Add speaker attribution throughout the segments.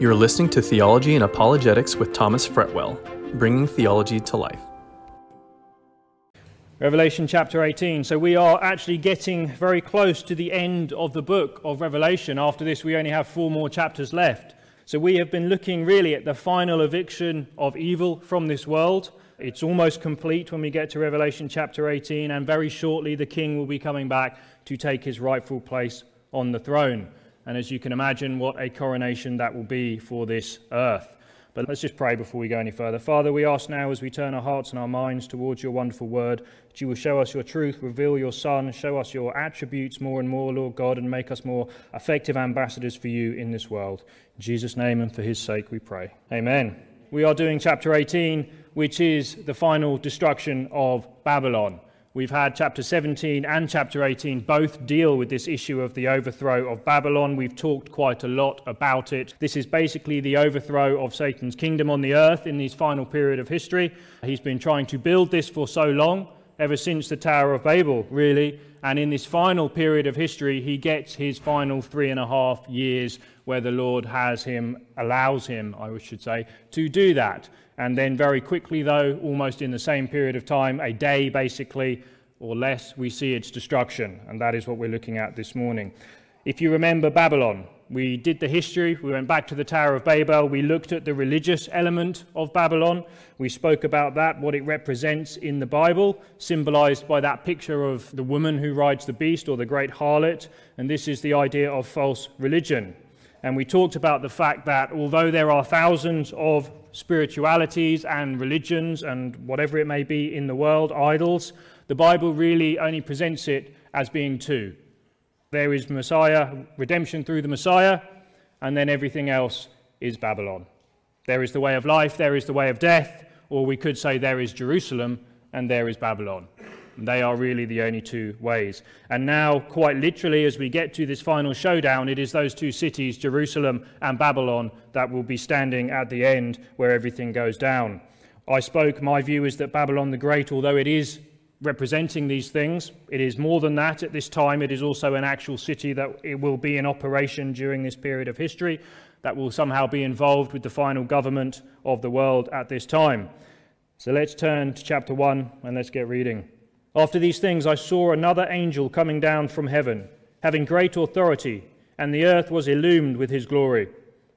Speaker 1: You're listening to Theology and Apologetics with Thomas Fretwell, bringing theology to life.
Speaker 2: Revelation chapter 18. So we are actually getting very close to the end of the book of Revelation. After this, we only have four more chapters left. So we have been looking really at the final eviction of evil from this world. It's almost complete when we get to Revelation chapter 18, and very shortly the king will be coming back to take his rightful place on the throne. And as you can imagine, what a coronation that will be for this earth. But let's just pray before we go any further. Father, we ask now as we turn our hearts and our minds towards your wonderful word, that you will show us your truth, reveal your Son, show us your attributes more and more, Lord God, and make us more effective ambassadors for you in this world. In Jesus' name and for his sake we pray. Amen. We are doing chapter 18, which is the final destruction of Babylon. We've had chapter 17 and chapter 18 both deal with this issue of the overthrow of Babylon. We've talked quite a lot about it. This is basically the overthrow of Satan's kingdom on the earth in this final period of history. He's been trying to build this for so long, ever since the Tower of Babel, really. And in this final period of history, he gets his final three and a half years where the Lord has him, allows him, I should say, to do that. And then, very quickly, though, almost in the same period of time, a day basically or less, we see its destruction. And that is what we're looking at this morning. If you remember Babylon, we did the history, we went back to the Tower of Babel, we looked at the religious element of Babylon, we spoke about that, what it represents in the Bible, symbolized by that picture of the woman who rides the beast or the great harlot, and this is the idea of false religion. And we talked about the fact that although there are thousands of spiritualities and religions and whatever it may be in the world, idols, the Bible really only presents it as being two. There is Messiah, redemption through the Messiah, and then everything else is Babylon. There is the way of life, there is the way of death, or we could say there is Jerusalem and there is Babylon. They are really the only two ways. And now, quite literally, as we get to this final showdown, it is those two cities, Jerusalem and Babylon, that will be standing at the end where everything goes down. I spoke, my view is that Babylon the Great, although it is representing these things, it is more than that at this time. It is also an actual city that it will be in operation during this period of history, that will somehow be involved with the final government of the world at this time. So let's turn to chapter 1 and let's get reading. After these things, I saw another angel coming down from heaven, having great authority, and the earth was illumined with his glory.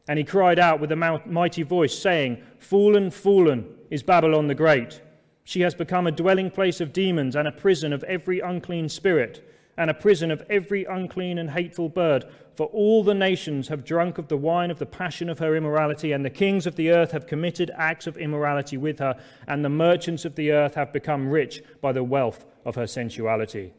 Speaker 2: And he cried out with a mighty voice, saying, Fallen, fallen is Babylon the Great. She has become a dwelling place of demons and a prison of every unclean spirit and a prison of every unclean and hateful bird. For all the nations have drunk of the wine of the passion of her immorality, and the kings of the earth have committed acts of immorality with her, and the merchants of the earth have become rich by the wealth of her sensuality.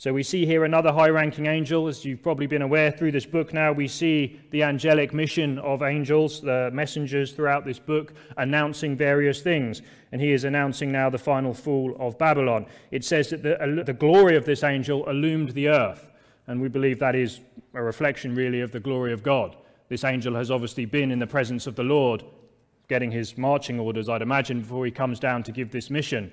Speaker 2: So we see here another high ranking angel. As you've probably been aware through this book now, we see the angelic mission of angels, the messengers throughout this book, announcing various things. And he is announcing now the final fall of Babylon. It says that the, the glory of this angel illumined the earth. And we believe that is a reflection, really, of the glory of God. This angel has obviously been in the presence of the Lord, getting his marching orders, I'd imagine, before he comes down to give this mission.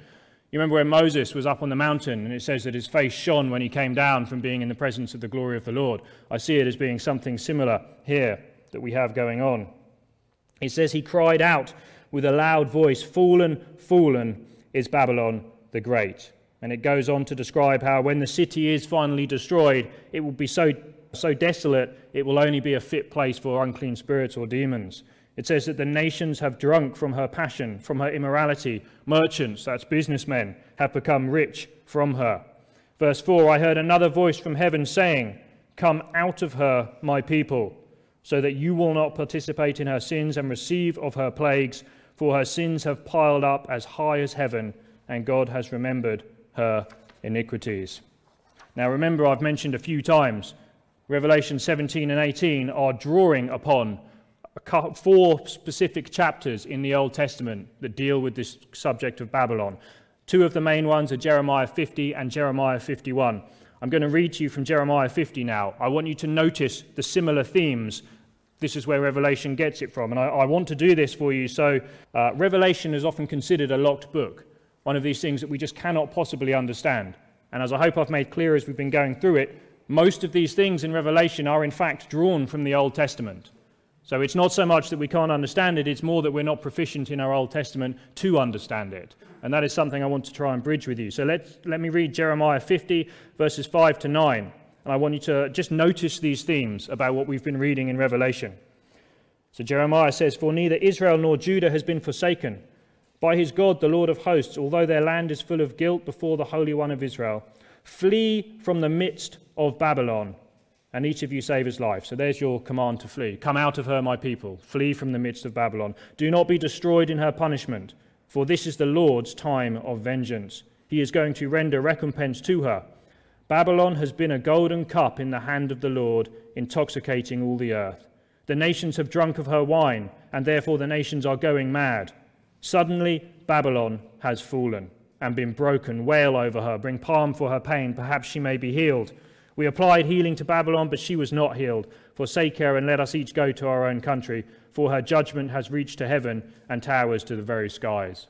Speaker 2: You remember when Moses was up on the mountain and it says that his face shone when he came down from being in the presence of the glory of the Lord? I see it as being something similar here that we have going on. It says he cried out with a loud voice, Fallen, fallen is Babylon the Great. And it goes on to describe how when the city is finally destroyed, it will be so, so desolate, it will only be a fit place for unclean spirits or demons. It says that the nations have drunk from her passion, from her immorality. Merchants, that's businessmen, have become rich from her. Verse 4 I heard another voice from heaven saying, Come out of her, my people, so that you will not participate in her sins and receive of her plagues, for her sins have piled up as high as heaven, and God has remembered her iniquities. Now remember, I've mentioned a few times, Revelation 17 and 18 are drawing upon four specific chapters in the Old Testament that deal with this subject of Babylon. Two of the main ones are Jeremiah 50 and Jeremiah 51. I'm going to read to you from Jeremiah 50 now. I want you to notice the similar themes. This is where Revelation gets it from. And I, I want to do this for you. So, uh, Revelation is often considered a locked book, one of these things that we just cannot possibly understand. And as I hope I've made clear as we've been going through it, most of these things in Revelation are in fact drawn from the Old Testament. So it's not so much that we can't understand it, it's more that we're not proficient in our Old Testament to understand it. And that is something I want to try and bridge with you. So let, let me read Jeremiah 50, verses 5 to 9. And I want you to just notice these themes about what we've been reading in Revelation. So Jeremiah says, For neither Israel nor Judah has been forsaken by his God, the Lord of hosts, although their land is full of guilt before the Holy One of Israel. Flee from the midst of Babylon, and each of you save his life. So there's your command to flee. Come out of her, my people. Flee from the midst of Babylon. Do not be destroyed in her punishment, for this is the Lord's time of vengeance. He is going to render recompense to her. Babylon has been a golden cup in the hand of the Lord, intoxicating all the earth. The nations have drunk of her wine, and therefore the nations are going mad. Suddenly, Babylon has fallen and been broken. Wail over her, bring palm for her pain. Perhaps she may be healed. We applied healing to Babylon, but she was not healed. Forsake her and let us each go to our own country, for her judgment has reached to heaven and towers to the very skies.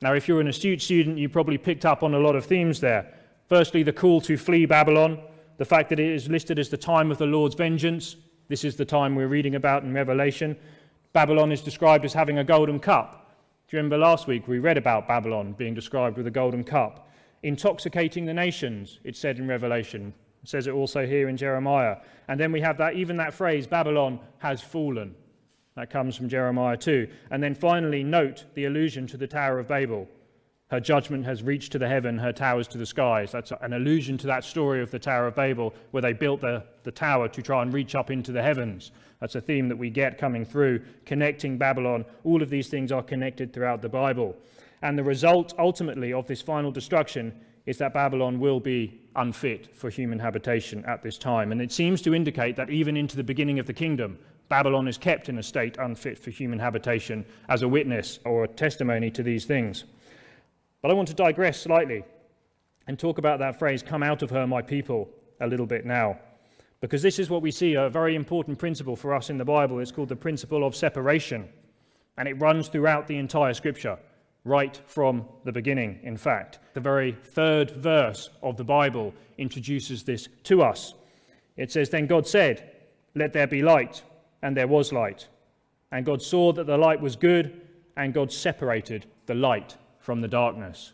Speaker 2: Now, if you're an astute student, you probably picked up on a lot of themes there. Firstly, the call to flee Babylon, the fact that it is listed as the time of the Lord's vengeance. This is the time we're reading about in Revelation. Babylon is described as having a golden cup. Do you remember last week we read about Babylon being described with a golden cup? Intoxicating the nations, it said in Revelation. Says it also here in Jeremiah. And then we have that, even that phrase, Babylon has fallen. That comes from Jeremiah 2. And then finally, note the allusion to the Tower of Babel. Her judgment has reached to the heaven, her towers to the skies. That's an allusion to that story of the Tower of Babel, where they built the, the tower to try and reach up into the heavens. That's a theme that we get coming through, connecting Babylon. All of these things are connected throughout the Bible. And the result, ultimately, of this final destruction is that Babylon will be unfit for human habitation at this time. And it seems to indicate that even into the beginning of the kingdom, Babylon is kept in a state unfit for human habitation as a witness or a testimony to these things. But I want to digress slightly and talk about that phrase, come out of her, my people, a little bit now. Because this is what we see a very important principle for us in the Bible. It's called the principle of separation. And it runs throughout the entire scripture, right from the beginning, in fact. The very third verse of the Bible introduces this to us. It says, Then God said, Let there be light, and there was light. And God saw that the light was good, and God separated the light from the darkness.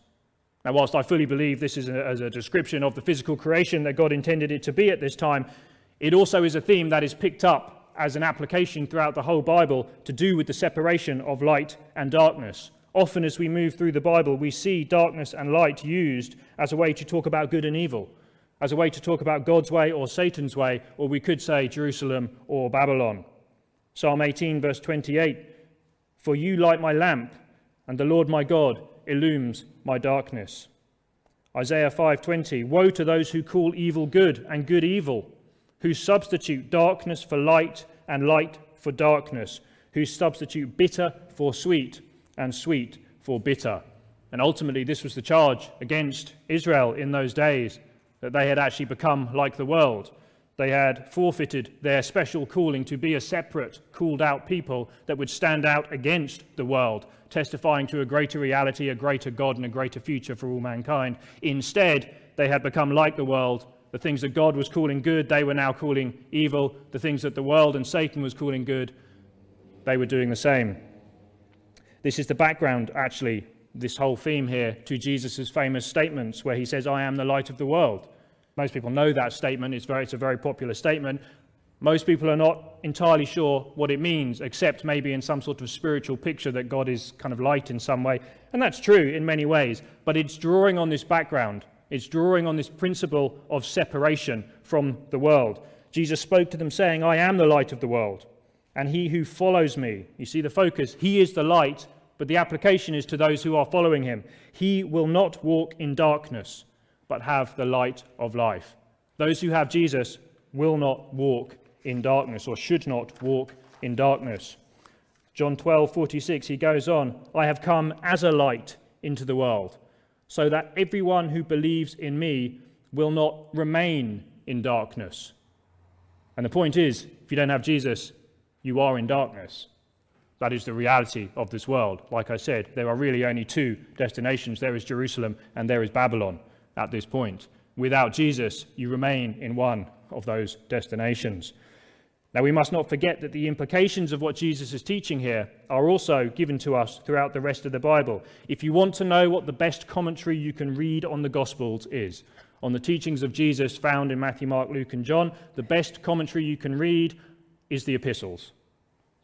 Speaker 2: Now, whilst I fully believe this is a, as a description of the physical creation that God intended it to be at this time, it also is a theme that is picked up as an application throughout the whole Bible to do with the separation of light and darkness. Often, as we move through the Bible, we see darkness and light used as a way to talk about good and evil, as a way to talk about God's way or Satan's way, or we could say Jerusalem or Babylon. Psalm 18, verse 28 For you light my lamp, and the Lord my God illumines my darkness. Isaiah 5:20 Woe to those who call evil good and good evil who substitute darkness for light and light for darkness, who substitute bitter for sweet and sweet for bitter. And ultimately, this was the charge against Israel in those days that they had actually become like the world. They had forfeited their special calling to be a separate, called out people that would stand out against the world, testifying to a greater reality, a greater God, and a greater future for all mankind. Instead, they had become like the world the things that God was calling good, they were now calling evil. The things that the world and Satan was calling good, they were doing the same. This is the background, actually, this whole theme here, to Jesus' famous statements where he says, I am the light of the world. Most people know that statement. It's, very, it's a very popular statement. Most people are not entirely sure what it means, except maybe in some sort of spiritual picture that God is kind of light in some way. And that's true in many ways, but it's drawing on this background it's drawing on this principle of separation from the world. Jesus spoke to them, saying, I am the light of the world, and he who follows me, you see the focus, he is the light, but the application is to those who are following him. He will not walk in darkness, but have the light of life. Those who have Jesus will not walk in darkness, or should not walk in darkness. John 12, 46, he goes on, I have come as a light into the world so that everyone who believes in me will not remain in darkness. And the point is, if you don't have Jesus, you are in darkness. That is the reality of this world. Like I said, there are really only two destinations there is Jerusalem and there is Babylon at this point. Without Jesus, you remain in one of those destinations. Now, we must not forget that the implications of what Jesus is teaching here are also given to us throughout the rest of the Bible. If you want to know what the best commentary you can read on the Gospels is, on the teachings of Jesus found in Matthew, Mark, Luke, and John, the best commentary you can read is the epistles.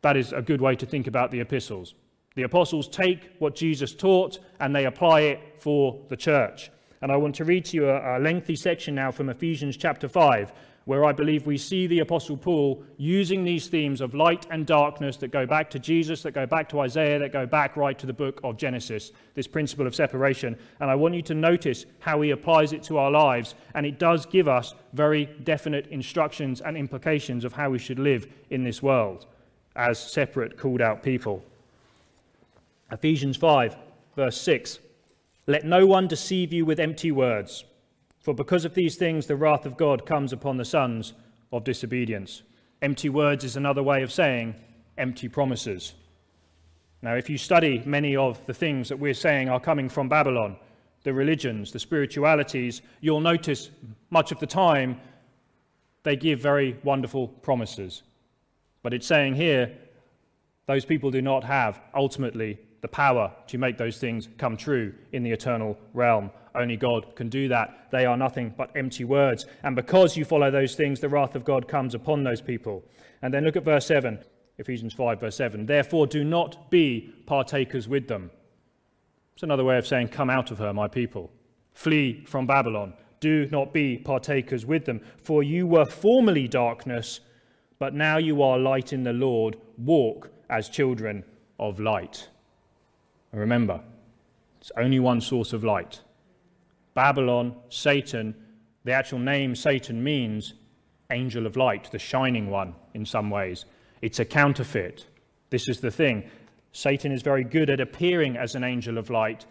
Speaker 2: That is a good way to think about the epistles. The apostles take what Jesus taught and they apply it for the church. And I want to read to you a, a lengthy section now from Ephesians chapter 5, where I believe we see the Apostle Paul using these themes of light and darkness that go back to Jesus, that go back to Isaiah, that go back right to the book of Genesis, this principle of separation. And I want you to notice how he applies it to our lives. And it does give us very definite instructions and implications of how we should live in this world as separate, called out people. Ephesians 5, verse 6 Let no one deceive you with empty words for because of these things, the wrath of God comes upon the sons of disobedience. Empty words is another way of saying empty promises. Now, if you study many of the things that we're saying are coming from Babylon, the religions, the spiritualities, you'll notice much of the time they give very wonderful promises. But it's saying here, those people do not have ultimately the power to make those things come true in the eternal realm only God can do that. They are nothing but empty words. And because you follow those things, the wrath of God comes upon those people. And then look at verse 7, Ephesians 5, verse 7. Therefore, do not be partakers with them. It's another way of saying, Come out of her, my people. Flee from Babylon. Do not be partakers with them. For you were formerly darkness, but now you are light in the Lord. Walk as children of light. And remember, it's only one source of light Babylon, Satan, the actual name Satan means angel of light, the shining one in some ways. It's a counterfeit. This is the thing. Satan is very good at appearing as an angel of light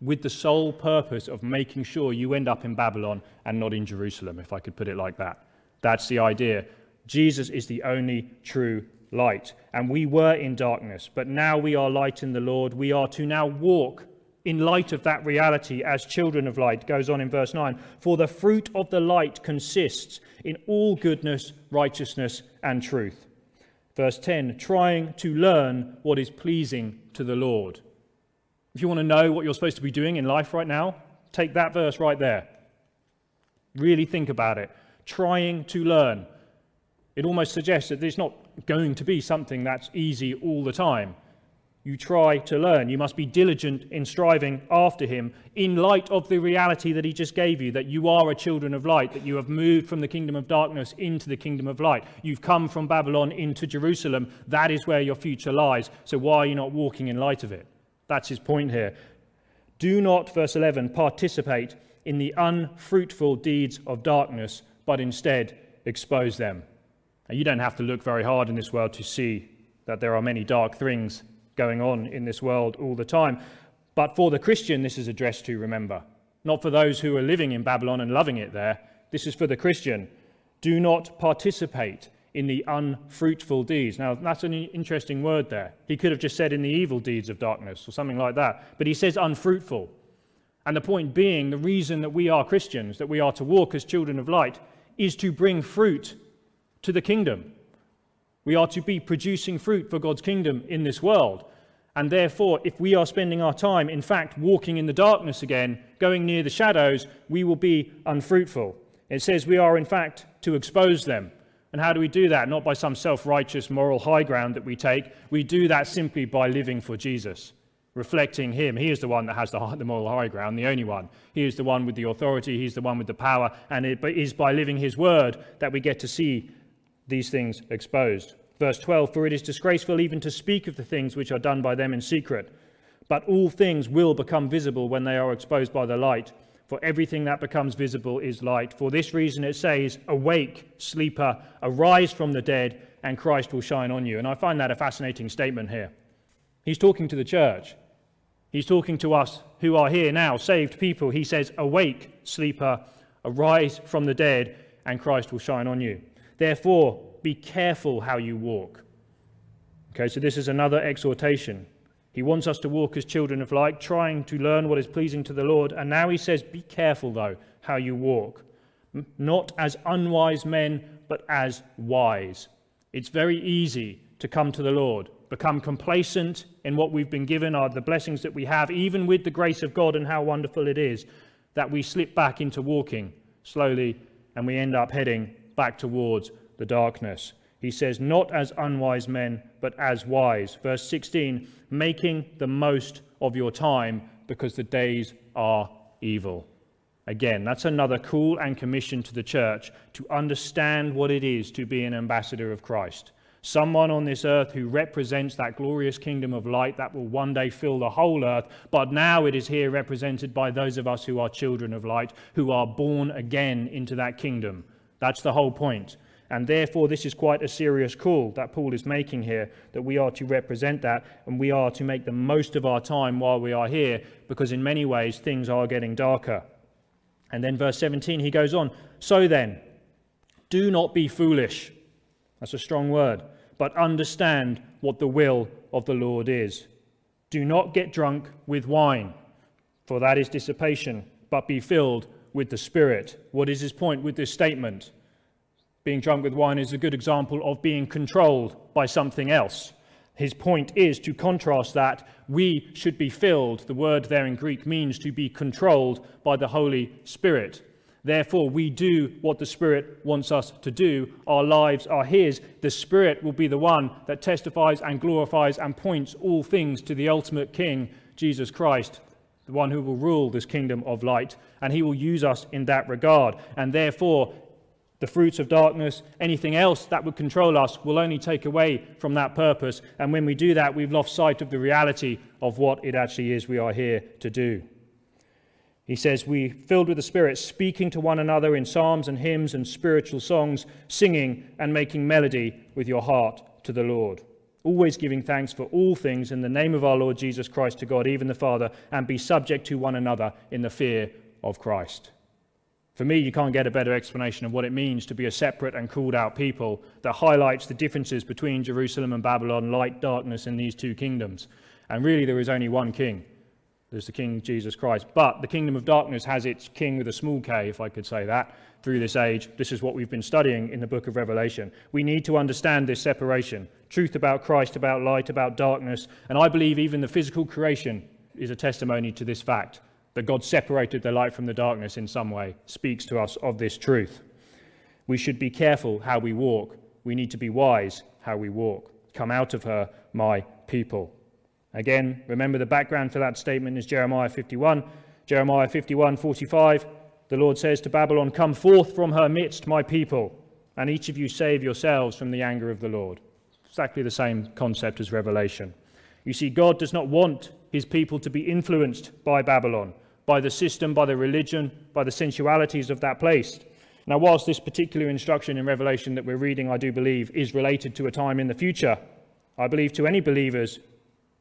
Speaker 2: with the sole purpose of making sure you end up in Babylon and not in Jerusalem, if I could put it like that. That's the idea. Jesus is the only true light. And we were in darkness, but now we are light in the Lord. We are to now walk in light of that reality as children of light, goes on in verse 9. For the fruit of the light consists in all goodness, righteousness, and truth. Verse 10 trying to learn what is pleasing to the Lord. If you want to know what you're supposed to be doing in life right now, take that verse right there. Really think about it. Trying to learn. It almost suggests that it's not going to be something that's easy all the time you try to learn. You must be diligent in striving after him in light of the reality that he just gave you that you are a children of light, that you have moved from the kingdom of darkness into the kingdom of light. You've come from Babylon into Jerusalem. That is where your future lies. So why are you not walking in light of it? That's his point here. Do not, verse 11, participate in the unfruitful deeds of darkness, but instead expose them. Now, you don't have to look very hard in this world to see that there are many dark things going on in this world all the time. But for the Christian, this is addressed to, remember. Not for those who are living in Babylon and loving it there. This is for the Christian. Do not participate in the unfruitful deeds. Now, that's an interesting word there. He could have just said in the evil deeds of darkness or something like that. But he says unfruitful. And the point being, the reason that we are Christians, that we are to walk as children of light, is to bring fruit to the kingdom. We are to be producing fruit for God's kingdom in this world. And therefore, if we are spending our time, in fact, walking in the darkness again, going near the shadows, we will be unfruitful. It says we are, in fact, to expose them. And how do we do that? Not by some self righteous moral high ground that we take. We do that simply by living for Jesus, reflecting Him. He is the one that has the, the moral high ground, the only one. He is the one with the authority, He's the one with the power. And it is by living His word that we get to see these things exposed. Verse 12 For it is disgraceful even to speak of the things which are done by them in secret. But all things will become visible when they are exposed by the light. For everything that becomes visible is light. For this reason it says, Awake, sleeper, arise from the dead, and Christ will shine on you. And I find that a fascinating statement here. He's talking to the church. He's talking to us who are here now, saved people. He says, Awake, sleeper, arise from the dead, and Christ will shine on you. Therefore, be careful how you walk. Okay, so this is another exhortation. He wants us to walk as children of light, trying to learn what is pleasing to the Lord. And now he says, Be careful, though, how you walk. Not as unwise men, but as wise It's very easy to come to the Lord, become complacent in what we've been given, are the blessings that we have, even with the grace of God and how wonderful it is, that we slip back into walking slowly and we end up heading back towards the darkness. He says, Not as unwise men, but as wise. Verse 16, making the most of your time because the days are evil. Again, that's another call and commission to the church to understand what it is to be an ambassador of Christ. Someone on this earth who represents that glorious kingdom of light that will one day fill the whole earth, but now it is here represented by those of us who are children of light, who are born again into that kingdom. That's the whole point. And therefore, this is quite a serious call that Paul is making here that we are to represent that and we are to make the most of our time while we are here because, in many ways, things are getting darker. And then, verse 17, he goes on So then, do not be foolish. That's a strong word. But understand what the will of the Lord is. Do not get drunk with wine, for that is dissipation, but be filled with the Spirit. What is his point with this statement? Being drunk with wine is a good example of being controlled by something else. His point is to contrast that we should be filled. The word there in Greek means to be controlled by the Holy Spirit. Therefore, we do what the Spirit wants us to do. Our lives are His. The Spirit will be the one that testifies and glorifies and points all things to the ultimate King, Jesus Christ, the one who will rule this kingdom of light. And He will use us in that regard. And therefore, the fruits of darkness, anything else that would control us, will only take away from that purpose. And when we do that, we've lost sight of the reality of what it actually is we are here to do. He says, We, filled with the Spirit, speaking to one another in psalms and hymns and spiritual songs, singing and making melody with your heart to the Lord. Always giving thanks for all things in the name of our Lord Jesus Christ to God, even the Father, and be subject to one another in the fear of Christ. For me, you can't get a better explanation of what it means to be a separate and called out people that highlights the differences between Jerusalem and Babylon, light, darkness in these two kingdoms. And really, there is only one king. There's the King Jesus Christ. But the kingdom of darkness has its king with a small k, if I could say that, through this age. This is what we've been studying in the book of Revelation. We need to understand this separation truth about Christ, about light, about darkness. And I believe even the physical creation is a testimony to this fact that God separated the light from the darkness in some way speaks to us of this truth. We should be careful how we walk. We need to be wise how we walk. Come out of her, my people. Again, remember the background for that statement is Jeremiah 51. Jeremiah 51 45. The Lord says to Babylon, Come forth from her midst, my people, and each of you save yourselves from the anger of the Lord. Exactly the same concept as Revelation. You see, God does not want his people to be influenced by Babylon by the system, by the religion, by the sensualities of that place. Now, whilst this particular instruction in Revelation that we're reading, I do believe, is related to a time in the future, I believe to any believers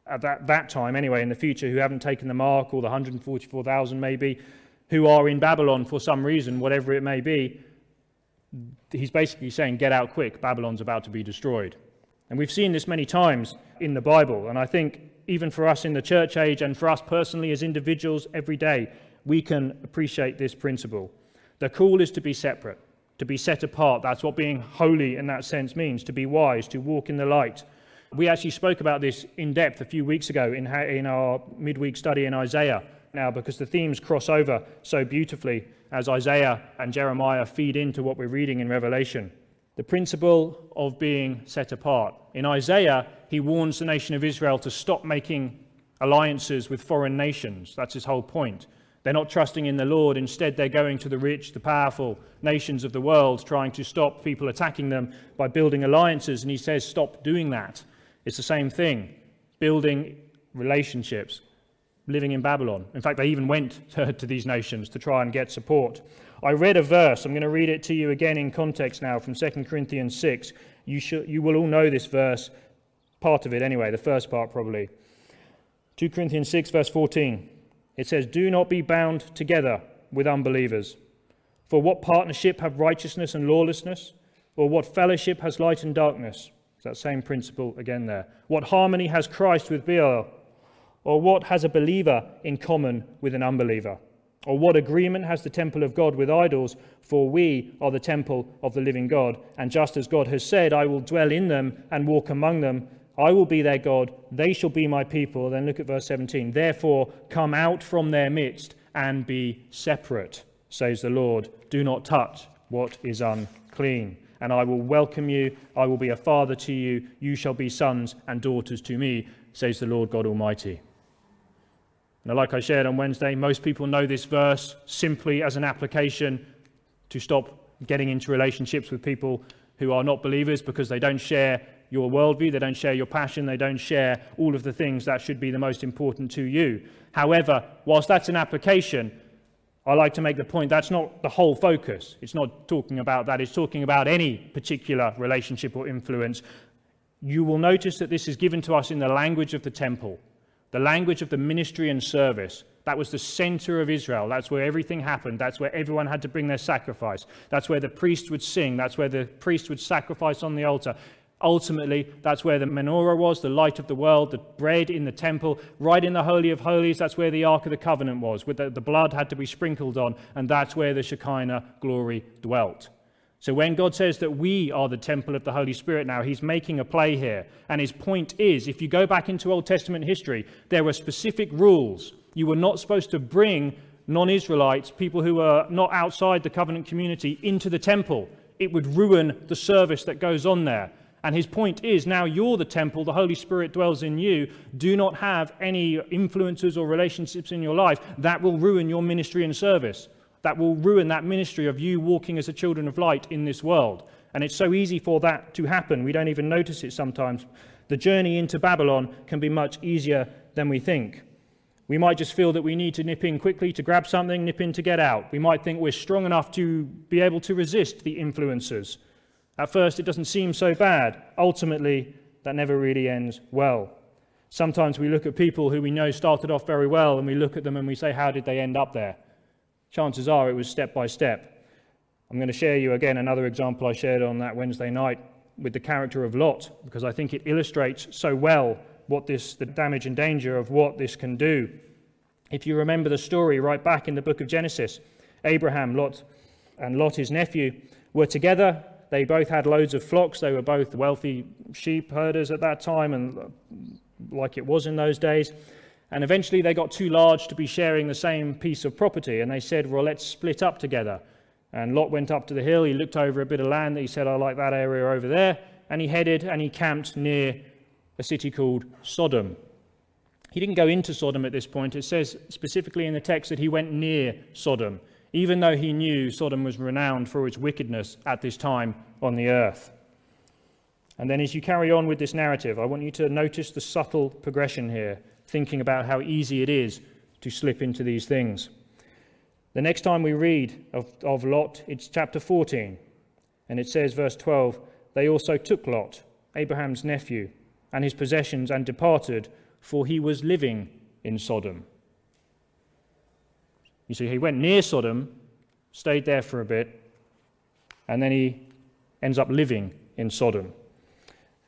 Speaker 2: at that, that time, anyway, in the future, who haven't taken the mark, or the 144,000 maybe, who are in Babylon for some reason, whatever it may be, he's basically saying, Get out quick, Babylon's about to be destroyed. And we've seen this many times in the Bible, and I think even for us in the church age and for us personally as individuals every day, we can appreciate this principle. The call is to be separate, to be set apart. That's what being holy in that sense means, to be wise, to walk in the light. We actually spoke about this in depth a few weeks ago in, our midweek study in Isaiah now because the themes cross over so beautifully as Isaiah and Jeremiah feed into what we're reading in Revelation the principle of being set apart. In Isaiah, he warns the nation of Israel to stop making alliances with foreign nations. That's his whole point. They're not trusting in the Lord. Instead, they're going to the rich, the powerful nations of the world, trying to stop people attacking them by building alliances. And he says, stop doing that. It's the same thing building relationships, living in Babylon. In fact, they even went to, to these nations to try and get support. I read a verse. I'm going to read it to you again in context now from 2 Corinthians 6. You, should, you will all know this verse, part of it anyway, the first part probably. 2 Corinthians 6, verse 14. It says, Do not be bound together with unbelievers. For what partnership have righteousness and lawlessness? Or what fellowship has light and darkness? It's that same principle again there. What harmony has Christ with Belial? Or what has a believer in common with an unbeliever? Or what agreement has the temple of God with idols? For we are the temple of the living God. And just as God has said, I will dwell in them and walk among them, I will be their God, they shall be my people. Then look at verse 17. Therefore, come out from their midst and be separate, says the Lord. Do not touch what is unclean. And I will welcome you, I will be a father to you, you shall be sons and daughters to me, says the Lord God Almighty. Now, like I shared on Wednesday, most people know this verse simply as an application to stop getting into relationships with people who are not believers because they don't share your worldview, they don't share your passion, they don't share all of the things that should be the most important to you. However, whilst that's an application, I like to make the point that's not the whole focus. It's not talking about that, it's talking about any particular relationship or influence. You will notice that this is given to us in the language of the temple, the language of the ministry and service. That was the center of Israel. That's where everything happened. That's where everyone had to bring their sacrifice. That's where the priest would sing. That's where the priest would sacrifice on the altar. Ultimately, that's where the menorah was, the light of the world, the bread in the temple, right in the Holy of Holies. That's where the Ark of the Covenant was, where the, the blood had to be sprinkled on, and that's where the Shekinah glory dwelt. So when God says that we are the temple of the Holy Spirit now, he's making a play here. And his point is if you go back into Old Testament history, there were specific rules. You were not supposed to bring non Israelites, people who were not outside the covenant community, into the temple. It would ruin the service that goes on there. And his point is now you're the temple, the Holy Spirit dwells in you. Do not have any influences or relationships in your life that will ruin your ministry and service. That will ruin that ministry of you walking as a children of light in this world. And it's so easy for that to happen. We don't even notice it sometimes. The journey into Babylon can be much easier than we think. We might just feel that we need to nip in quickly to grab something, nip in to get out. We might think we're strong enough to be able to resist the influences. At first, it doesn't seem so bad. Ultimately, that never really ends well. Sometimes we look at people who we know started off very well and we look at them and we say, How did they end up there? Chances are it was step by step. I'm going to share you again another example I shared on that Wednesday night with the character of Lot because I think it illustrates so well what this, the damage and danger of what this can do. If you remember the story right back in the book of Genesis, Abraham, Lot, and Lot, his nephew, were together they both had loads of flocks. They were both wealthy sheep herders at that time, and like it was in those days. And eventually they got too large to be sharing the same piece of property, and they said, Well, let's split up together. And Lot went up to the hill. He looked over a bit of land that he said, I like that area over there. And he headed and he camped near a city called Sodom. He didn't go into Sodom at this point. It says specifically in the text that he went near Sodom even though he knew Sodom was renowned for its wickedness at this time on the earth. And then, as you carry on with this narrative, I want you to notice the subtle progression here, thinking about how easy it is to slip into these things. The next time we read of, of Lot, it's chapter 14, and it says, verse 12, they also took Lot, Abraham's nephew, and his possessions and departed, for he was living in Sodom. You see, he went near Sodom, stayed there for a bit, and then he ends up living in Sodom.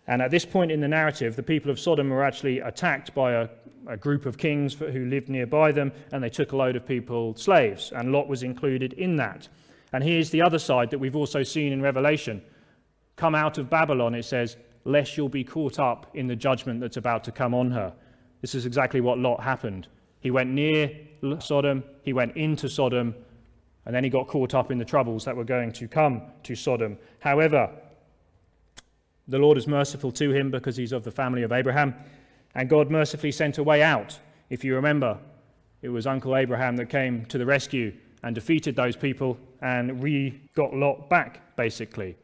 Speaker 2: And at this point in the narrative, the people of Sodom were actually attacked by a, a, group of kings who lived nearby them, and they took a load of people slaves, and Lot was included in that. And here's the other side that we've also seen in Revelation. Come out of Babylon, it says, lest you'll be caught up in the judgment that's about to come on her. This is exactly what Lot happened. He went near Sodom, he went into Sodom, and then he got caught up in the troubles that were going to come to Sodom. However, the Lord is merciful to him because he's of the family of Abraham, and God mercifully sent a way out. If you remember, it was Uncle Abraham that came to the rescue and defeated those people and re got Lot back, basically.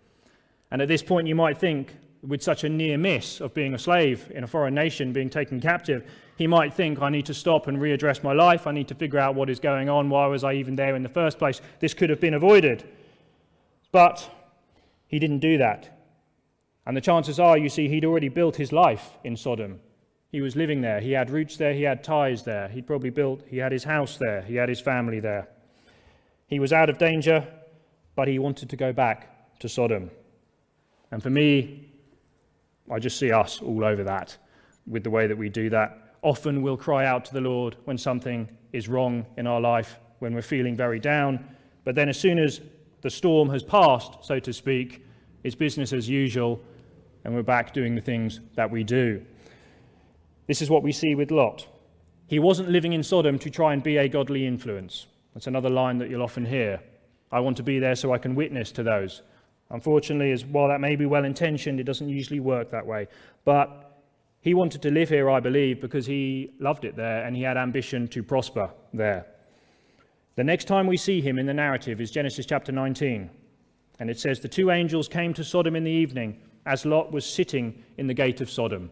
Speaker 2: And at this point, you might think, with such a near miss of being a slave in a foreign nation, being taken captive, he might think, I need to stop and readdress my life. I need to figure out what is going on. Why was I even there in the first place? This could have been avoided. But he didn't do that. And the chances are, you see, he'd already built his life in Sodom. He was living there. He had roots there. He had ties there. He'd probably built, he had his house there. He had his family there. He was out of danger, but he wanted to go back to Sodom. And for me, I just see us all over that with the way that we do that. Often we'll cry out to the Lord when something is wrong in our life, when we're feeling very down. But then, as soon as the storm has passed, so to speak, it's business as usual, and we're back doing the things that we do. This is what we see with Lot. He wasn't living in Sodom to try and be a godly influence. That's another line that you'll often hear. I want to be there so I can witness to those. Unfortunately, as while that may be well intentioned, it doesn't usually work that way. But he wanted to live here, I believe, because he loved it there and he had ambition to prosper there. The next time we see him in the narrative is Genesis chapter 19. And it says, The two angels came to Sodom in the evening as Lot was sitting in the gate of Sodom.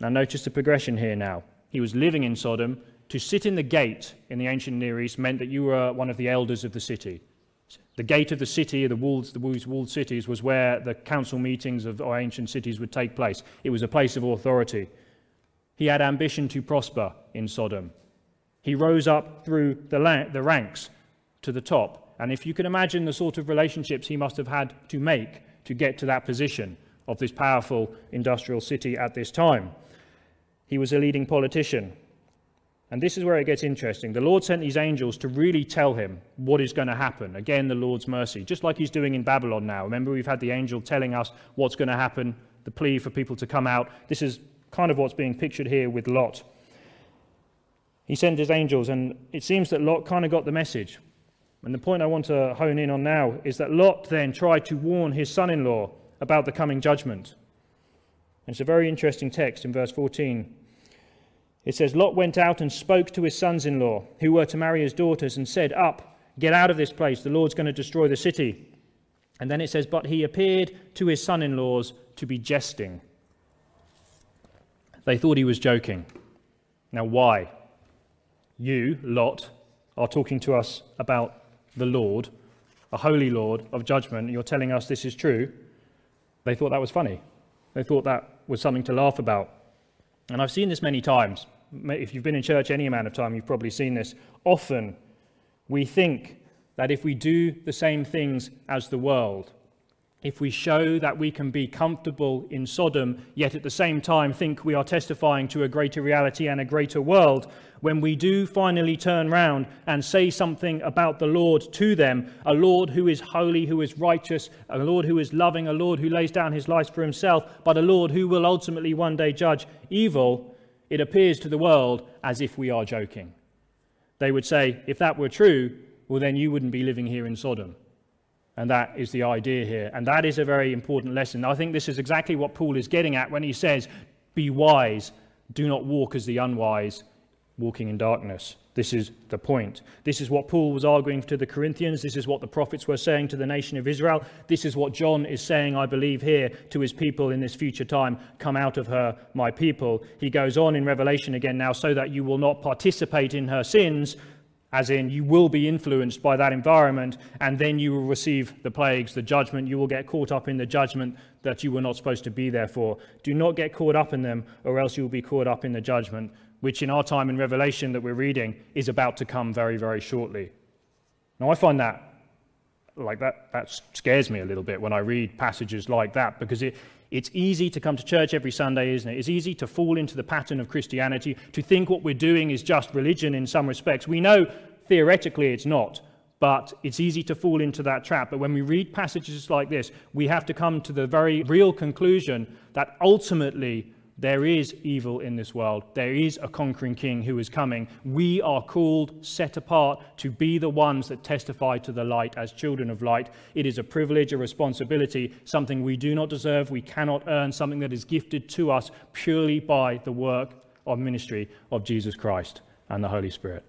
Speaker 2: Now, notice the progression here now. He was living in Sodom. To sit in the gate in the ancient Near East meant that you were one of the elders of the city. The gate of the city, the walls, the walled cities, was where the council meetings of our ancient cities would take place. It was a place of authority. He had ambition to prosper in Sodom. He rose up through the, la- the ranks to the top. And if you can imagine the sort of relationships he must have had to make to get to that position of this powerful industrial city at this time, he was a leading politician. And this is where it gets interesting. The Lord sent these angels to really tell him what is going to happen. Again, the Lord's mercy, just like he's doing in Babylon now. Remember, we've had the angel telling us what's going to happen, the plea for people to come out. This is kind of what's being pictured here with Lot. He sent his angels, and it seems that Lot kind of got the message. And the point I want to hone in on now is that Lot then tried to warn his son in law about the coming judgment. And it's a very interesting text in verse 14. It says, Lot went out and spoke to his sons in law, who were to marry his daughters, and said, Up, get out of this place, the Lord's going to destroy the city. And then it says, But he appeared to his son in laws to be jesting. They thought he was joking. Now, why? You, Lot, are talking to us about the Lord, a holy Lord of judgment, you're telling us this is true. They thought that was funny. They thought that was something to laugh about. And I've seen this many times if you've been in church any amount of time, you've probably seen this. Often we think that if we do the same things as the world, if we show that we can be comfortable in Sodom, yet at the same time think we are testifying to a greater reality and a greater world, when we do finally turn round and say something about the Lord to them, a Lord who is holy, who is righteous, a Lord who is loving, a Lord who lays down his life for himself, but a Lord who will ultimately one day judge evil, it appears to the world as if we are joking. They would say, if that were true, well, then you wouldn't be living here in Sodom. And that is the idea here. And that is a very important lesson. I think this is exactly what Paul is getting at when he says, Be wise, do not walk as the unwise, walking in darkness. This is the point. This is what Paul was arguing to the Corinthians. This is what the prophets were saying to the nation of Israel. This is what John is saying, I believe, here to his people in this future time Come out of her, my people. He goes on in Revelation again now, so that you will not participate in her sins, as in you will be influenced by that environment, and then you will receive the plagues, the judgment. You will get caught up in the judgment that you were not supposed to be there for. Do not get caught up in them, or else you will be caught up in the judgment which in our time in Revelation that we're reading is about to come very, very shortly. Now, I find that like that that scares me a little bit when I read passages like that because it, it's easy to come to church every Sunday, isn't it? It's easy to fall into the pattern of Christianity, to think what we're doing is just religion in some respects. We know theoretically it's not, but it's easy to fall into that trap. But when we read passages like this, we have to come to the very real conclusion that ultimately there is evil in this world. There is a conquering king who is coming. We are called, set apart, to be the ones that testify to the light as children of light. It is a privilege, a responsibility, something we do not deserve, we cannot earn, something that is gifted to us purely by the work of ministry of Jesus Christ and the Holy Spirit.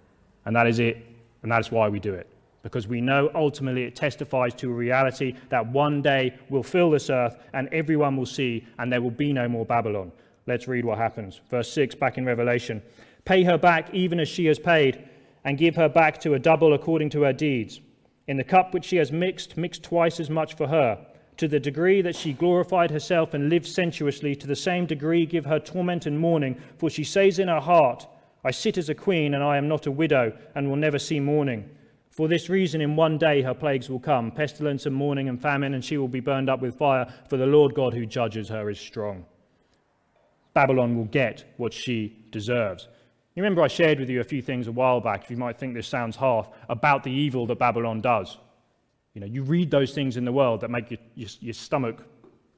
Speaker 2: And that is it, and that is why we do it. Because we know ultimately it testifies to a reality that one day will fill this earth and everyone will see, and there will be no more Babylon. Let's read what happens. Verse 6 back in Revelation. Pay her back even as she has paid, and give her back to a double according to her deeds. In the cup which she has mixed, mix twice as much for her. To the degree that she glorified herself and lived sensuously, to the same degree give her torment and mourning. For she says in her heart, I sit as a queen, and I am not a widow, and will never see mourning. For this reason, in one day her plagues will come pestilence and mourning and famine, and she will be burned up with fire, for the Lord God who judges her is strong. Babylon will get what she deserves. You remember I shared with you a few things a while back, if you might think this sounds half, about the evil that Babylon does. You know, you read those things in the world that make your, your, your stomach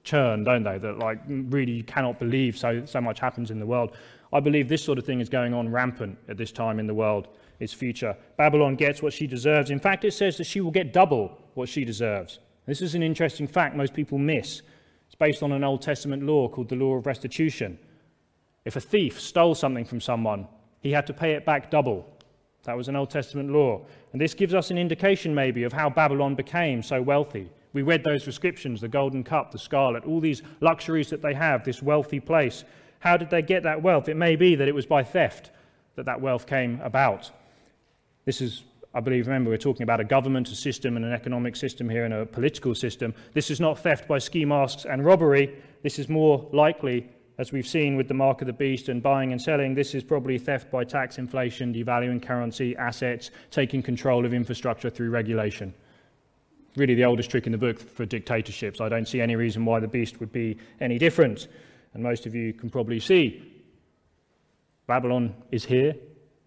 Speaker 2: churn, don't they? That like really you cannot believe so, so much happens in the world. I believe this sort of thing is going on rampant at this time in the world, its future. Babylon gets what she deserves. In fact, it says that she will get double what she deserves. This is an interesting fact most people miss. It's based on an Old Testament law called the law of restitution. If a thief stole something from someone, he had to pay it back double. That was an Old Testament law. And this gives us an indication, maybe, of how Babylon became so wealthy. We read those descriptions the golden cup, the scarlet, all these luxuries that they have, this wealthy place. How did they get that wealth? It may be that it was by theft that that wealth came about. This is, I believe, remember, we're talking about a government, a system, and an economic system here, and a political system. This is not theft by ski masks and robbery. This is more likely as we've seen with the mark of the beast and buying and selling, this is probably theft by tax, inflation, devaluing currency, assets, taking control of infrastructure through regulation. Really, the oldest trick in the book for dictatorships. I don't see any reason why the beast would be any different. And most of you can probably see Babylon is here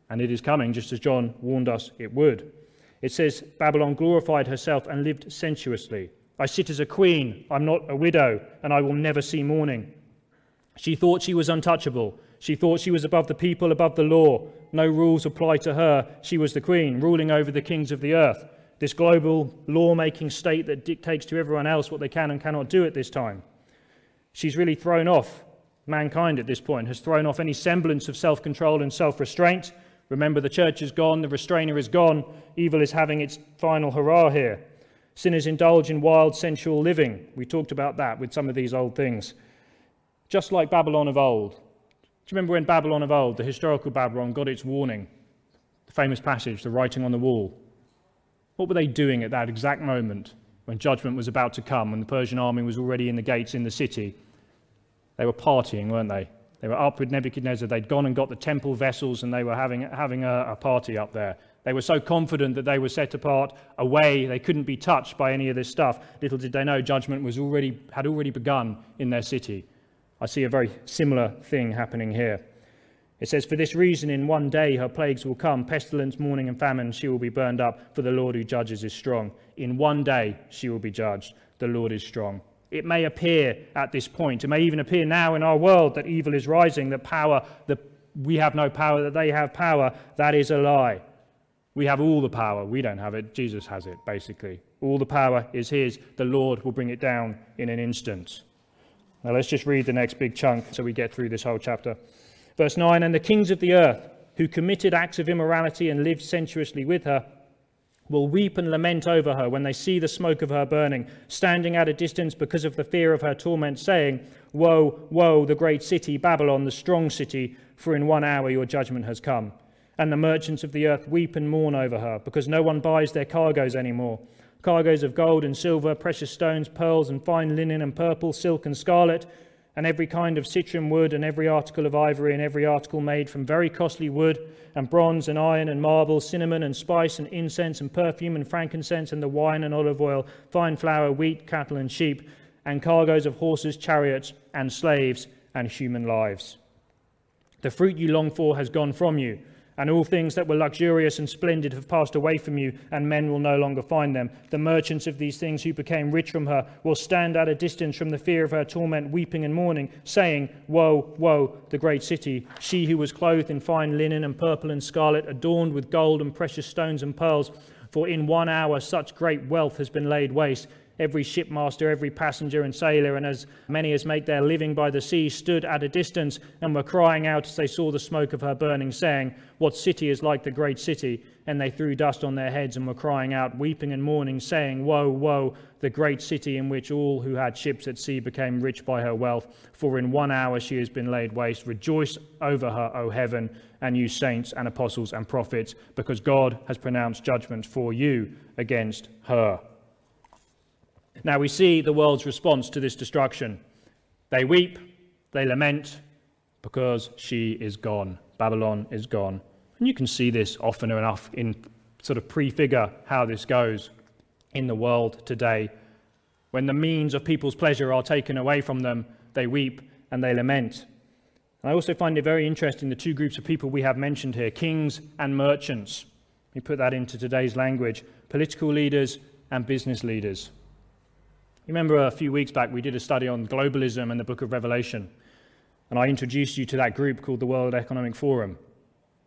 Speaker 2: and it is coming, just as John warned us it would. It says, Babylon glorified herself and lived sensuously. I sit as a queen, I'm not a widow, and I will never see mourning. She thought she was untouchable. She thought she was above the people, above the law. No rules applied to her. She was the queen, ruling over the kings of the earth. This global law making state that dictates to everyone else what they can and cannot do at this time. She's really thrown off mankind at this point, has thrown off any semblance of self control and self restraint. Remember, the church is gone, the restrainer is gone, evil is having its final hurrah here. Sinners indulge in wild, sensual living. We talked about that with some of these old things just like Babylon of old. Do you remember when Babylon of old, the historical Babylon, got its warning? The famous passage, the writing on the wall. What were they doing at that exact moment when judgment was about to come, when the Persian army was already in the gates in the city? They were partying, weren't they? They were up with Nebuchadnezzar. They'd gone and got the temple vessels and they were having, having a, a party up there. They were so confident that they were set apart away, they couldn't be touched by any of this stuff. Little did they know judgment was already, had already begun in their city. I see a very similar thing happening here. It says, For this reason, in one day her plagues will come pestilence, mourning, and famine. She will be burned up, for the Lord who judges is strong. In one day she will be judged. The Lord is strong. It may appear at this point, it may even appear now in our world that evil is rising, that power, that we have no power, that they have power. That is a lie. We have all the power. We don't have it. Jesus has it, basically. All the power is His. The Lord will bring it down in an instant. Now let's just read the next big chunk so we get through this whole chapter. Verse 9 And the kings of the earth, who committed acts of immorality and lived sensuously with her, will weep and lament over her when they see the smoke of her burning, standing at a distance because of the fear of her torment, saying, Woe, woe, the great city, Babylon, the strong city, for in one hour your judgment has come. And the merchants of the earth weep and mourn over her, because no one buys their cargoes anymore cargoes of gold and silver, precious stones, pearls, and fine linen, and purple, silk, and scarlet, and every kind of citron wood, and every article of ivory, and every article made from very costly wood, and bronze, and iron, and marble, cinnamon, and spice, and incense, and perfume, and frankincense, and the wine and olive oil, fine flour, wheat, cattle, and sheep, and cargoes of horses, chariots, and slaves, and human lives. The fruit you long for has gone from you and all things that were luxurious and splendid have passed away from you, and men will no longer find them. The merchants of these things who became rich from her will stand at a distance from the fear of her torment, weeping and mourning, saying, Woe, woe, the great city, she who was clothed in fine linen and purple and scarlet, adorned with gold and precious stones and pearls. For in one hour such great wealth has been laid waste every shipmaster, every passenger and sailor, and as many as make their living by the sea, stood at a distance and were crying out as they saw the smoke of her burning, saying, What city is like the great city? And they threw dust on their heads and were crying out, weeping and mourning, saying, Woe, woe, the great city in which all who had ships at sea became rich by her wealth. For in one hour she has been laid waste. Rejoice over her, O heaven, and you saints and apostles and prophets, because God has pronounced judgment for you against her. Now we see the world's response to this destruction. They weep, they lament, because she is gone. Babylon is gone. And you can see this often enough in sort of prefigure how this goes in the world today. When the means of people's pleasure are taken away from them, they weep and they lament. And I also find it very interesting the two groups of people we have mentioned here kings and merchants. We put that into today's language political leaders and business leaders. Remember a few weeks back we did a study on globalism and the book of Revelation. And I introduced you to that group called the World Economic Forum.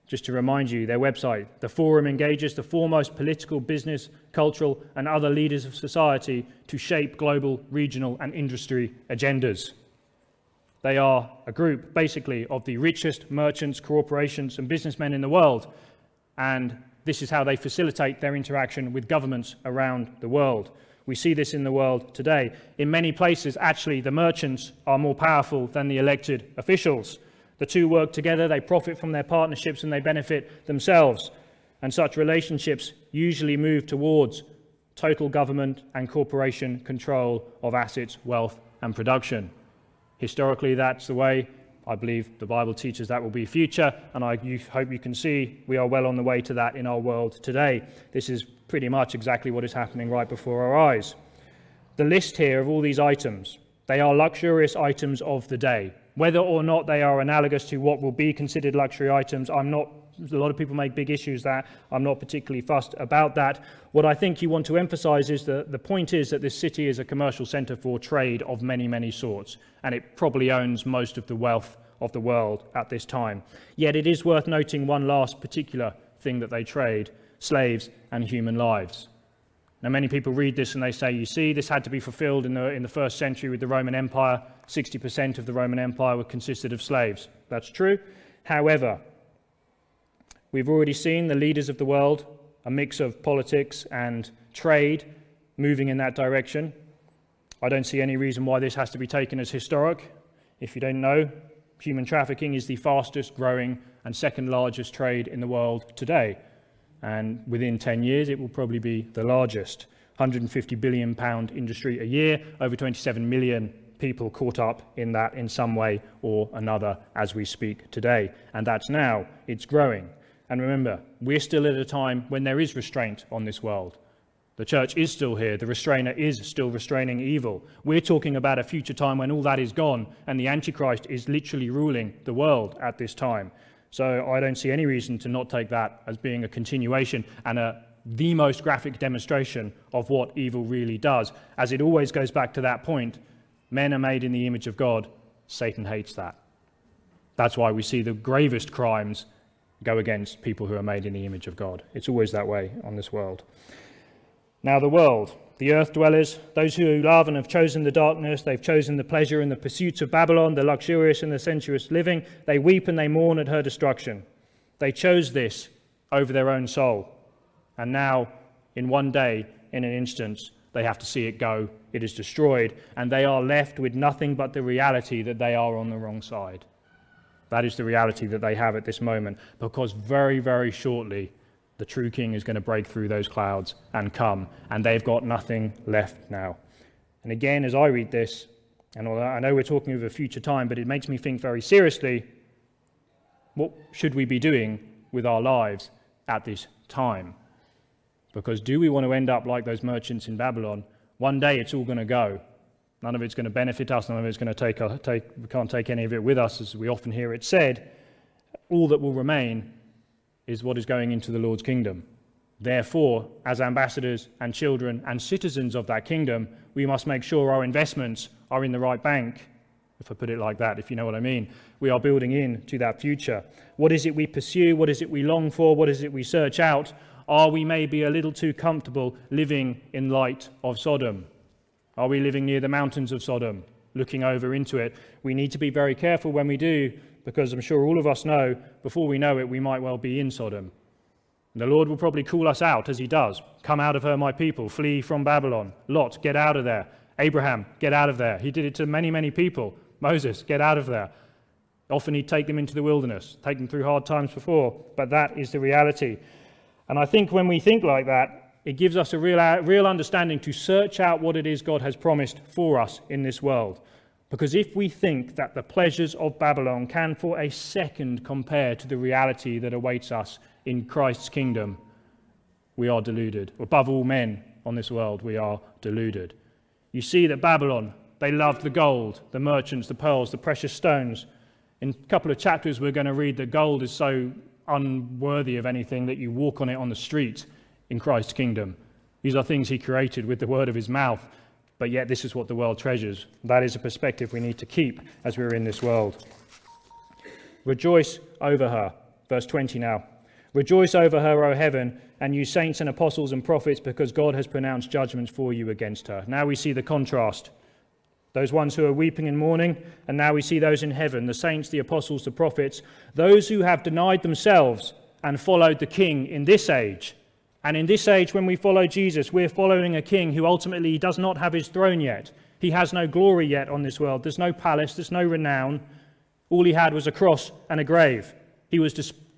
Speaker 2: Just to remind you, their website, the forum engages the foremost political, business, cultural, and other leaders of society to shape global, regional, and industry agendas. They are a group, basically, of the richest merchants, corporations, and businessmen in the world. And this is how they facilitate their interaction with governments around the world. We see this in the world today. In many places, actually, the merchants are more powerful than the elected officials. The two work together, they profit from their partnerships, and they benefit themselves. And such relationships usually move towards total government and corporation control of assets, wealth, and production. Historically, that's the way. I believe the Bible teaches that will be future, and I you, hope you can see we are well on the way to that in our world today. This is pretty much exactly what is happening right before our eyes. The list here of all these items, they are luxurious items of the day. Whether or not they are analogous to what will be considered luxury items, I'm not a lot of people make big issues that I'm not particularly fussed about that. What I think you want to emphasize is that the point is that this city is a commercial center for trade of many, many sorts, and it probably owns most of the wealth of the world at this time. Yet it is worth noting one last particular thing that they trade slaves and human lives. Now, many people read this and they say, you see, this had to be fulfilled in the, in the first century with the Roman Empire. 60% of the Roman Empire were consisted of slaves. That's true. However, we've already seen the leaders of the world, a mix of politics and trade, moving in that direction. I don't see any reason why this has to be taken as historic. If you don't know, human trafficking is the fastest growing and second largest trade in the world today. And within 10 years it will probably be the largest. 150 billion pound industry a year over 27 million people caught up in that in some way or another as we speak today. And that's now. It's growing and remember we're still at a time when there is restraint on this world the church is still here. The restrainer is still restraining evil. We're talking about a future time when all that is gone and the Antichrist is literally ruling the world at this time. So I don't see any reason to not take that as being a continuation and a, the most graphic demonstration of what evil really does, as it always goes back to that point men are made in the image of God, Satan hates that. That's why we see the gravest crimes go against people who are made in the image of God. It's always that way on this world. Now, the world the earth dwellers, those who love and have chosen the darkness, they've chosen the pleasure and the pursuits of Babylon, the luxurious and the sensuous living, they weep and they mourn at her destruction. They chose this over their own soul. And now, in one day, in an instance, they have to see it go. It is destroyed, and they are left with nothing but the reality that they are on the wrong side. That is the reality that they have at this moment, because very, very shortly, the true king is going to break through those clouds and come, and they've got nothing left now. And again, as I read this, and I know we're talking of a future time, but it makes me think very seriously what should we be doing with our lives at this time? Because do we want to end up like those merchants in Babylon? One day it's all going to go. None of it's going to benefit us, none of it's going to take, take we can't take any of it with us, as we often hear it said. All that will remain is what is going into the Lord's kingdom. Therefore, as ambassadors and children and citizens of that kingdom, we must make sure our investments are in the right bank, if I put it like that, if you know what I mean. We are building in to that future. What is it we pursue? What is it we long for? What is it we search out? Are we maybe a little too comfortable living in light of Sodom? Are we living near the mountains of Sodom, looking over into it? We need to be very careful when we do because I'm sure all of us know before we know it, we might well be in Sodom. And the Lord will probably call us out as he does. Come out of her, my people. Flee from Babylon. Lot, get out of there. Abraham, get out of there. He did it to many, many people. Moses, get out of there. Often he'd take them into the wilderness, take them through hard times before, but that is the reality. And I think when we think like that, it gives us a real, uh, real understanding to search out what it is God has promised for us in this world. Because if we think that the pleasures of Babylon can for a second compare to the reality that awaits us in Christ's kingdom, we are deluded. Above all men on this world, we are deluded. You see that Babylon, they loved the gold, the merchants, the pearls, the precious stones. In a couple of chapters, we're going to read that gold is so unworthy of anything that you walk on it on the street in Christ's kingdom. These are things he created with the word of his mouth, but yet this is what the world treasures. That is a perspective we need to keep as we're in this world. Rejoice over her. Verse 20 now. Rejoice over her, O heaven, and you saints and apostles and prophets, because God has pronounced judgments for you against her. Now we see the contrast. Those ones who are weeping and mourning, and now we see those in heaven the saints, the apostles, the prophets, those who have denied themselves and followed the king in this age. And in this age, when we follow Jesus, we're following a king who ultimately does not have his throne yet. He has no glory yet on this world. There's no palace, there's no renown. All he had was a cross and a grave. He was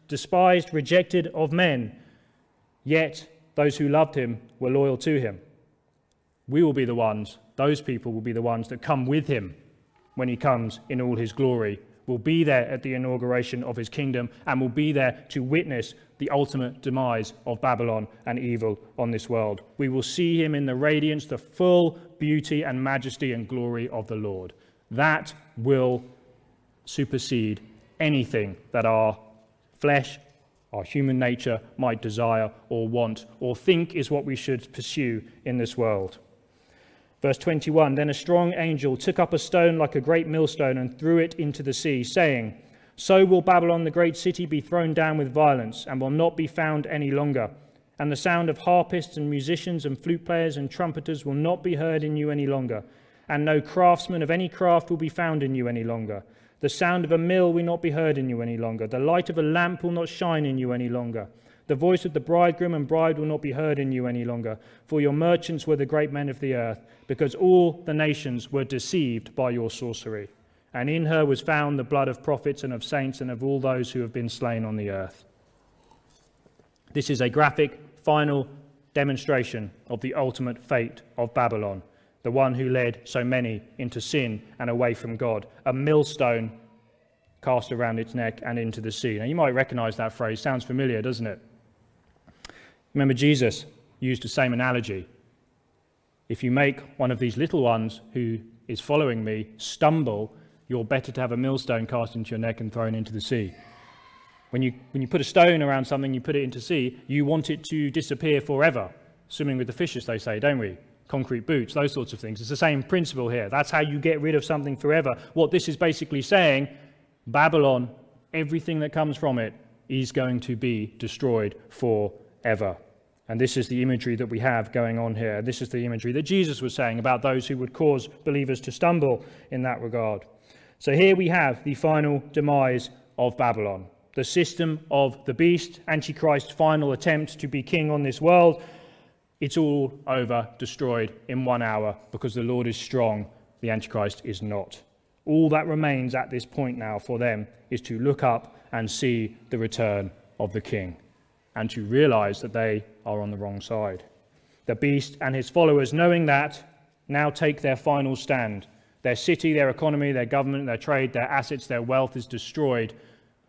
Speaker 2: despised, rejected of men, yet those who loved him were loyal to him. We will be the ones, those people will be the ones that come with him when he comes in all his glory, will be there at the inauguration of his kingdom, and will be there to witness the ultimate demise of Babylon and evil on this world. We will see him in the radiance, the full beauty and majesty and glory of the Lord. That will supersede anything that our flesh, our human nature might desire or want or think is what we should pursue in this world. Verse 21 Then a strong angel took up a stone like a great millstone and threw it into the sea, saying, So will Babylon, the great city, be thrown down with violence and will not be found any longer. And the sound of harpists and musicians and flute players and trumpeters will not be heard in you any longer. And no craftsman of any craft will be found in you any longer. The sound of a mill will not be heard in you any longer. The light of a lamp will not shine in you any longer. The voice of the bridegroom and bride will not be heard in you any longer. For your merchants were the great men of the earth, because all the nations were deceived by your sorcery. And in her was found the blood of prophets and of saints and of all those who have been slain on the earth. This is a graphic, final demonstration of the ultimate fate of Babylon the one who led so many into sin and away from God, a millstone cast around its neck and into the sea. Now, you might recognize that phrase. Sounds familiar, doesn't it? Remember, Jesus used the same analogy. If you make one of these little ones who is following me stumble, you're better to have a millstone cast into your neck and thrown into the sea. When you, when you put a stone around something, you put it into sea, you want it to disappear forever. Swimming with the fishes, they say, don't we? concrete boots, those sorts of things. It's the same principle here. That's how you get rid of something forever. What this is basically saying Babylon, everything that comes from it, is going to be destroyed forever. And this is the imagery that we have going on here. This is the imagery that Jesus was saying about those who would cause believers to stumble in that regard. So here we have the final demise of Babylon, the system of the beast, Antichrist's final attempt to be king on this world, it's all over, destroyed in one hour because the Lord is strong, the Antichrist is not. All that remains at this point now for them is to look up and see the return of the King and to realize that they are on the wrong side. The beast and his followers, knowing that, now take their final stand. Their city, their economy, their government, their trade, their assets, their wealth is destroyed.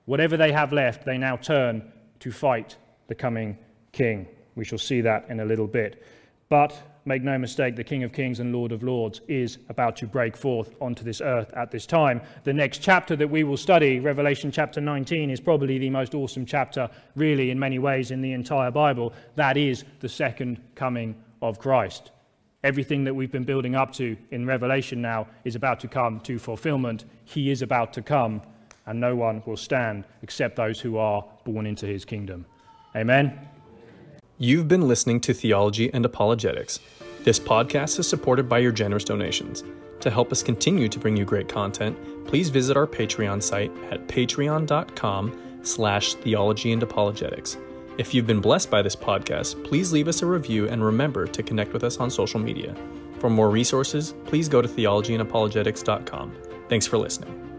Speaker 2: Whatever they have left, they now turn to fight the coming king. We shall see that in a little bit. But make no mistake, the King of Kings and Lord of Lords is about to break forth onto this earth at this time. The next chapter that we will study, Revelation chapter 19, is probably the most awesome chapter, really, in many ways, in the entire Bible. That is the second coming of Christ. Everything that we've been building up to in Revelation now is about to come to fulfillment. He is about to come, and no one will stand except those who are born into his kingdom. Amen.
Speaker 1: You've been listening to Theology and Apologetics. This podcast is supported by your generous donations. To help us continue to bring you great content, please visit our Patreon site at patreon.com slash theology and apologetics. If you've been blessed by this podcast, please leave us a review and remember to connect with us on social media. For more resources, please go to theologyandapologetics.com. Thanks for listening.